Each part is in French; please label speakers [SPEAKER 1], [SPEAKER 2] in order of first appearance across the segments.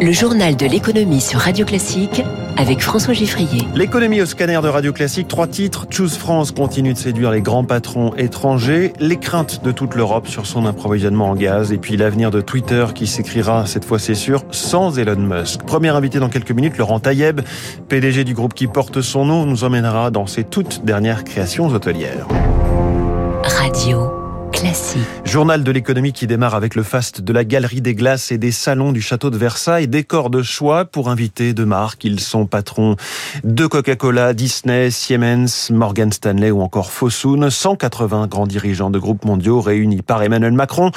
[SPEAKER 1] Le journal de l'économie sur Radio Classique avec François Giffrier.
[SPEAKER 2] L'économie au scanner de Radio Classique, trois titres. Choose France continue de séduire les grands patrons étrangers, les craintes de toute l'Europe sur son approvisionnement en gaz et puis l'avenir de Twitter qui s'écrira, cette fois c'est sûr, sans Elon Musk. Premier invité dans quelques minutes, Laurent Taïeb, PDG du groupe qui porte son nom, nous emmènera dans ses toutes dernières créations hôtelières.
[SPEAKER 1] Radio.
[SPEAKER 2] Journal de l'économie qui démarre avec le faste de la Galerie des Glaces et des salons du château de Versailles. Décor de choix pour inviter de marques. Ils sont patrons de Coca-Cola, Disney, Siemens, Morgan Stanley ou encore Fosun. 180 grands dirigeants de groupes mondiaux réunis par Emmanuel Macron.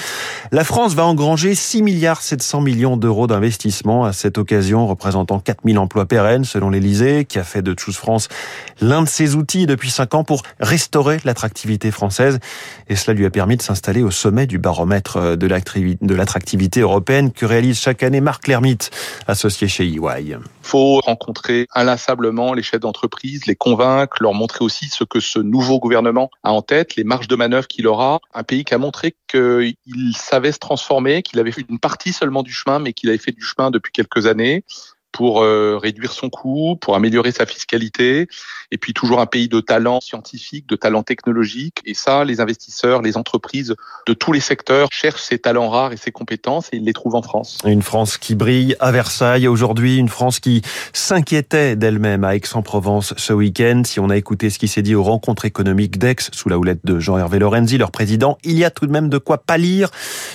[SPEAKER 2] La France va engranger 6 milliards 700 millions d'euros d'investissement à cette occasion, représentant 4000 emplois pérennes selon l'Elysée, qui a fait de Choose France l'un de ses outils depuis 5 ans pour restaurer l'attractivité française. Et cela lui a permis de s'installer au sommet du baromètre euh, de l'attractivité européenne que réalise chaque année Marc Lermite, associé chez EY. Il
[SPEAKER 3] faut rencontrer inlassablement les chefs d'entreprise, les convaincre, leur montrer aussi ce que ce nouveau gouvernement a en tête, les marges de manœuvre qu'il aura. Un pays qui a montré qu'il savait se transformer, qu'il avait fait une partie seulement du chemin, mais qu'il avait fait du chemin depuis quelques années pour euh, réduire son coût, pour améliorer sa fiscalité, et puis toujours un pays de talent scientifique, de talent technologique. Et ça, les investisseurs, les entreprises de tous les secteurs cherchent ces talents rares et ces compétences, et ils les trouvent en France.
[SPEAKER 2] Une France qui brille à Versailles aujourd'hui, une France qui s'inquiétait d'elle-même à Aix-en-Provence ce week-end. Si on a écouté ce qui s'est dit aux rencontres économiques d'Aix sous la houlette de Jean-Hervé Lorenzi, leur président, il y a tout de même de quoi pâlir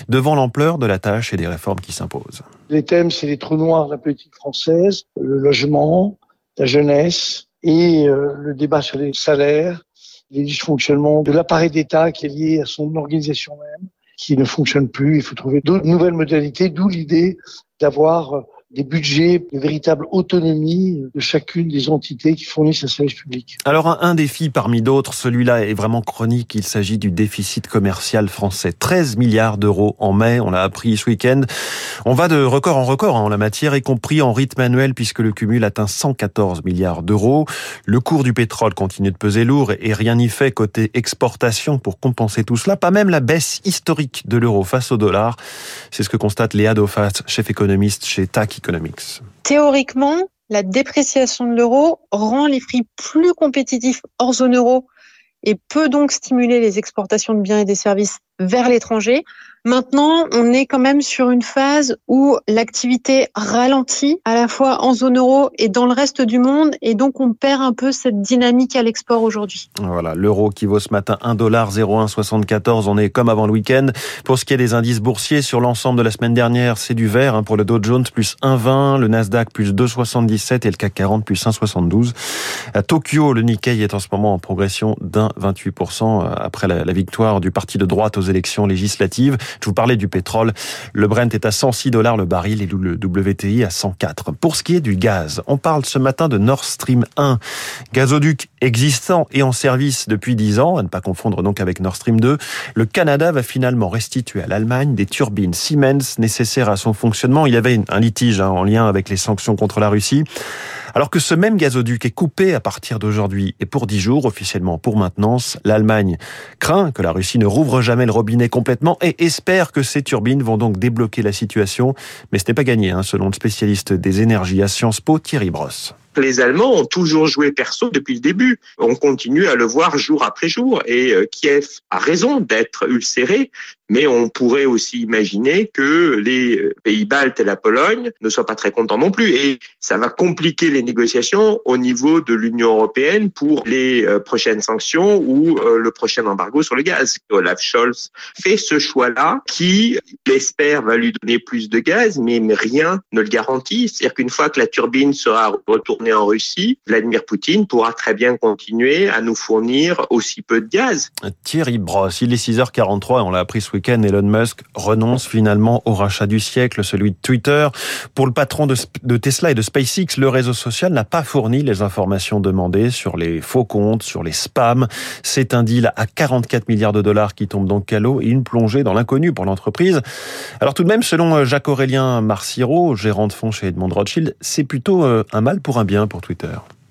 [SPEAKER 2] devant l'ampleur de la tâche et des réformes qui s'imposent.
[SPEAKER 4] Les thèmes, c'est les trous noirs de la politique française, le logement, la jeunesse et euh, le débat sur les salaires, les dysfonctionnements de l'appareil d'État qui est lié à son organisation même, qui ne fonctionne plus. Il faut trouver d'autres nouvelles modalités, d'où l'idée d'avoir des budgets, de véritable autonomie de chacune des entités qui fournissent un service public.
[SPEAKER 2] Alors un, défi parmi d'autres, celui-là est vraiment chronique, il s'agit du déficit commercial français. 13 milliards d'euros en mai, on l'a appris ce week-end. On va de record en record hein, en la matière, y compris en rythme annuel, puisque le cumul atteint 114 milliards d'euros. Le cours du pétrole continue de peser lourd et rien n'y fait côté exportation pour compenser tout cela. Pas même la baisse historique de l'euro face au dollar. C'est ce que constate Léa Dofas, chef économiste chez TAC
[SPEAKER 5] Théoriquement, la dépréciation de l'euro rend les prix plus compétitifs hors zone euro et peut donc stimuler les exportations de biens et des services vers l'étranger. Maintenant, on est quand même sur une phase où l'activité ralentit à la fois en zone euro et dans le reste du monde et donc on perd un peu cette dynamique à l'export aujourd'hui.
[SPEAKER 2] Voilà, l'euro qui vaut ce matin 1,0174, on est comme avant le week-end. Pour ce qui est des indices boursiers sur l'ensemble de la semaine dernière, c'est du vert hein, pour le Dow Jones plus 1,20, le Nasdaq plus 2,77 et le CAC 40 plus 1,72. À Tokyo, le Nikkei est en ce moment en progression d'un 28% euh, après la victoire du parti de droite aux élections législatives. Je vous parlais du pétrole. Le Brent est à 106 dollars le baril et le WTI à 104. Pour ce qui est du gaz, on parle ce matin de Nord Stream 1, gazoduc existant et en service depuis 10 ans, à ne pas confondre donc avec Nord Stream 2. Le Canada va finalement restituer à l'Allemagne des turbines Siemens nécessaires à son fonctionnement. Il y avait un litige hein, en lien avec les sanctions contre la Russie. Alors que ce même gazoduc est coupé à partir d'aujourd'hui et pour 10 jours, officiellement pour maintenance, l'Allemagne craint que la Russie ne rouvre jamais le robinet complètement et espère que ces turbines vont donc débloquer la situation. Mais ce n'est pas gagné, hein, selon le spécialiste des énergies à Sciences Po, Thierry Brosse
[SPEAKER 6] les Allemands ont toujours joué perso depuis le début. On continue à le voir jour après jour. Et euh, Kiev a raison d'être ulcéré, mais on pourrait aussi imaginer que les euh, pays baltes et la Pologne ne soient pas très contents non plus. Et ça va compliquer les négociations au niveau de l'Union européenne pour les euh, prochaines sanctions ou le prochain embargo sur le gaz. Olaf Scholz fait ce choix-là qui, il espère, va lui donner plus de gaz, mais rien ne le garantit. C'est-à-dire qu'une fois que la turbine sera retournée en Russie, Vladimir Poutine pourra très bien continuer à nous fournir aussi peu de gaz.
[SPEAKER 2] Thierry Brosse, il est 6h43 et on l'a appris Elon Musk renonce finalement au rachat du siècle, celui de Twitter. Pour le patron de, Tesla et de SpaceX, le réseau social n'a pas fourni les informations demandées sur les faux comptes, sur les spams. C'est un deal à 44 milliards de dollars qui tombe donc à l'eau et une plongée dans l'inconnu pour l'entreprise. Alors tout de même, selon Jacques-Aurélien Marciro, gérant de fonds chez Edmond Rothschild, c'est plutôt euh, un mal pour un bien pour Twitter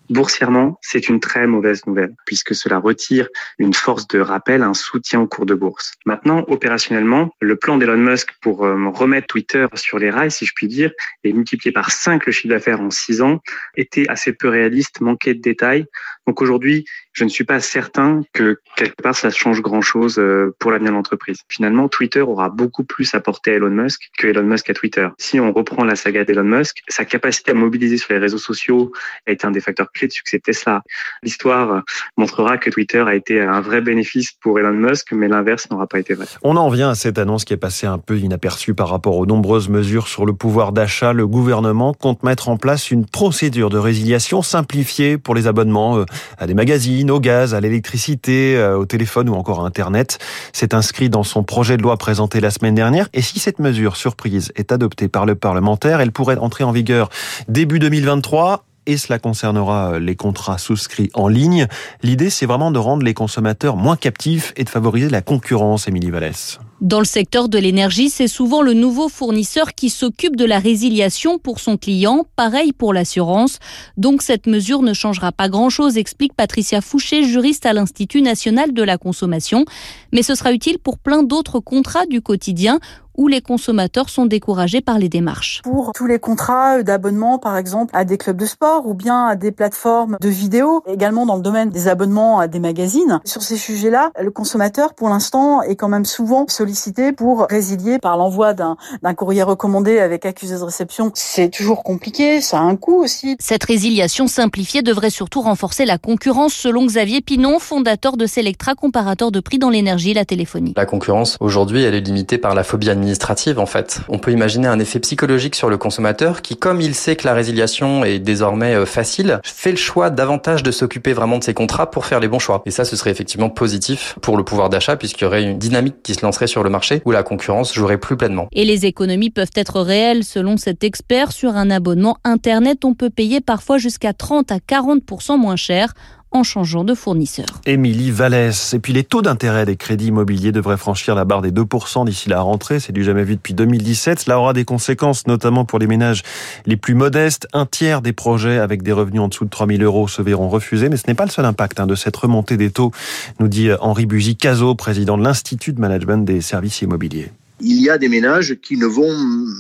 [SPEAKER 7] Boursièrement, c'est une très mauvaise nouvelle, puisque cela retire une force de rappel, un soutien au cours de bourse. Maintenant, opérationnellement, le plan d'Elon Musk pour euh, remettre Twitter sur les rails, si je puis dire, et multiplier par 5 le chiffre d'affaires en 6 ans, était assez peu réaliste, manquait de détails. Donc aujourd'hui, je ne suis pas certain que quelque part ça change grand-chose euh, pour l'avenir de l'entreprise. Finalement, Twitter aura beaucoup plus apporté à Elon Musk que Elon Musk à Twitter. Si on reprend la saga d'Elon Musk, sa capacité à mobiliser sur les réseaux sociaux été un des facteurs clés de succès de Tesla. L'histoire montrera que Twitter a été un vrai bénéfice pour Elon Musk, mais l'inverse n'aura pas été vrai.
[SPEAKER 2] On en vient à cette annonce qui est passée un peu inaperçue par rapport aux nombreuses mesures sur le pouvoir d'achat. Le gouvernement compte mettre en place une procédure de résiliation simplifiée pour les abonnements euh, à des magazines, au gaz, à l'électricité, euh, au téléphone ou encore à Internet. C'est inscrit dans son projet de loi présenté la semaine dernière. Et si cette mesure surprise est adoptée par le parlementaire, elle pourrait entrer en vigueur début 2023 et cela concernera euh, les contrats souscrits en ligne. L'idée, c'est vraiment de rendre les consommateurs moins captifs et de favoriser la concurrence, Émilie Vallès.
[SPEAKER 8] Dans le secteur de l'énergie, c'est souvent le nouveau fournisseur qui s'occupe de la résiliation pour son client, pareil pour l'assurance. Donc cette mesure ne changera pas grand-chose, explique Patricia Fouché, juriste à l'Institut national de la consommation. Mais ce sera utile pour plein d'autres contrats du quotidien où les consommateurs sont découragés par les démarches.
[SPEAKER 9] Pour tous les contrats d'abonnement, par exemple, à des clubs de sport ou bien à des plateformes de vidéo, également dans le domaine des abonnements à des magazines. Sur ces sujets-là, le consommateur, pour l'instant, est quand même souvent sollicité pour résilier par l'envoi d'un courrier recommandé avec accusé de réception. C'est toujours compliqué, ça a un coût aussi.
[SPEAKER 8] Cette résiliation simplifiée devrait surtout renforcer la concurrence, selon Xavier Pinon, fondateur de Selectra, comparateur de prix dans l'énergie et la téléphonie.
[SPEAKER 10] La concurrence, aujourd'hui, elle est limitée par la phobie administrative en fait. On peut imaginer un effet psychologique sur le consommateur qui, comme il sait que la résiliation est désormais euh, facile, fait le choix davantage de s'occuper vraiment de ses contrats pour faire les bons choix. Et ça, ce serait effectivement positif pour le pouvoir d'achat puisqu'il y aurait une dynamique qui se lancerait sur le marché où la concurrence jouerait plus pleinement.
[SPEAKER 8] Et les économies peuvent être réelles selon cet expert. Sur un abonnement Internet, on peut payer parfois jusqu'à 30 à 40% moins cher en changeant de fournisseur.
[SPEAKER 2] Émilie Vallès. Et puis les taux d'intérêt des crédits immobiliers devraient franchir la barre des 2% d'ici la rentrée. C'est du jamais vu depuis 2017. Cela aura des conséquences, notamment pour les ménages les plus modestes. Un tiers des projets avec des revenus en dessous de 3 000 euros se verront refusés. Mais ce n'est pas le seul impact hein, de cette remontée des taux, nous dit Henri Bugy-Cazot, président de l'Institut de management des services immobiliers.
[SPEAKER 11] Il y a des ménages qui ne vont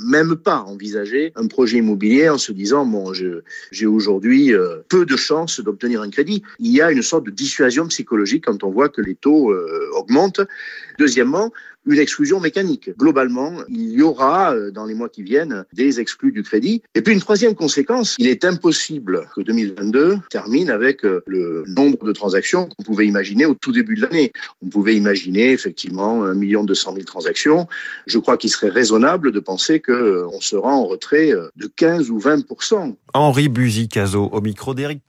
[SPEAKER 11] même pas envisager un projet immobilier en se disant bon, j'ai aujourd'hui euh, peu de chances d'obtenir un crédit. Il y a une sorte de dissuasion psychologique quand on voit que les taux euh, augmentent. Deuxièmement, une exclusion mécanique. Globalement, il y aura euh, dans les mois qui viennent des exclus du crédit. Et puis une troisième conséquence, il est impossible que 2022 termine avec le nombre de transactions qu'on pouvait imaginer au tout début de l'année. On pouvait imaginer effectivement un million deux cent mille transactions je crois qu'il serait raisonnable de penser qu'on euh, sera en retrait euh, de 15 ou 20%
[SPEAKER 2] Henri Buzy-Cazot au micro d'Éric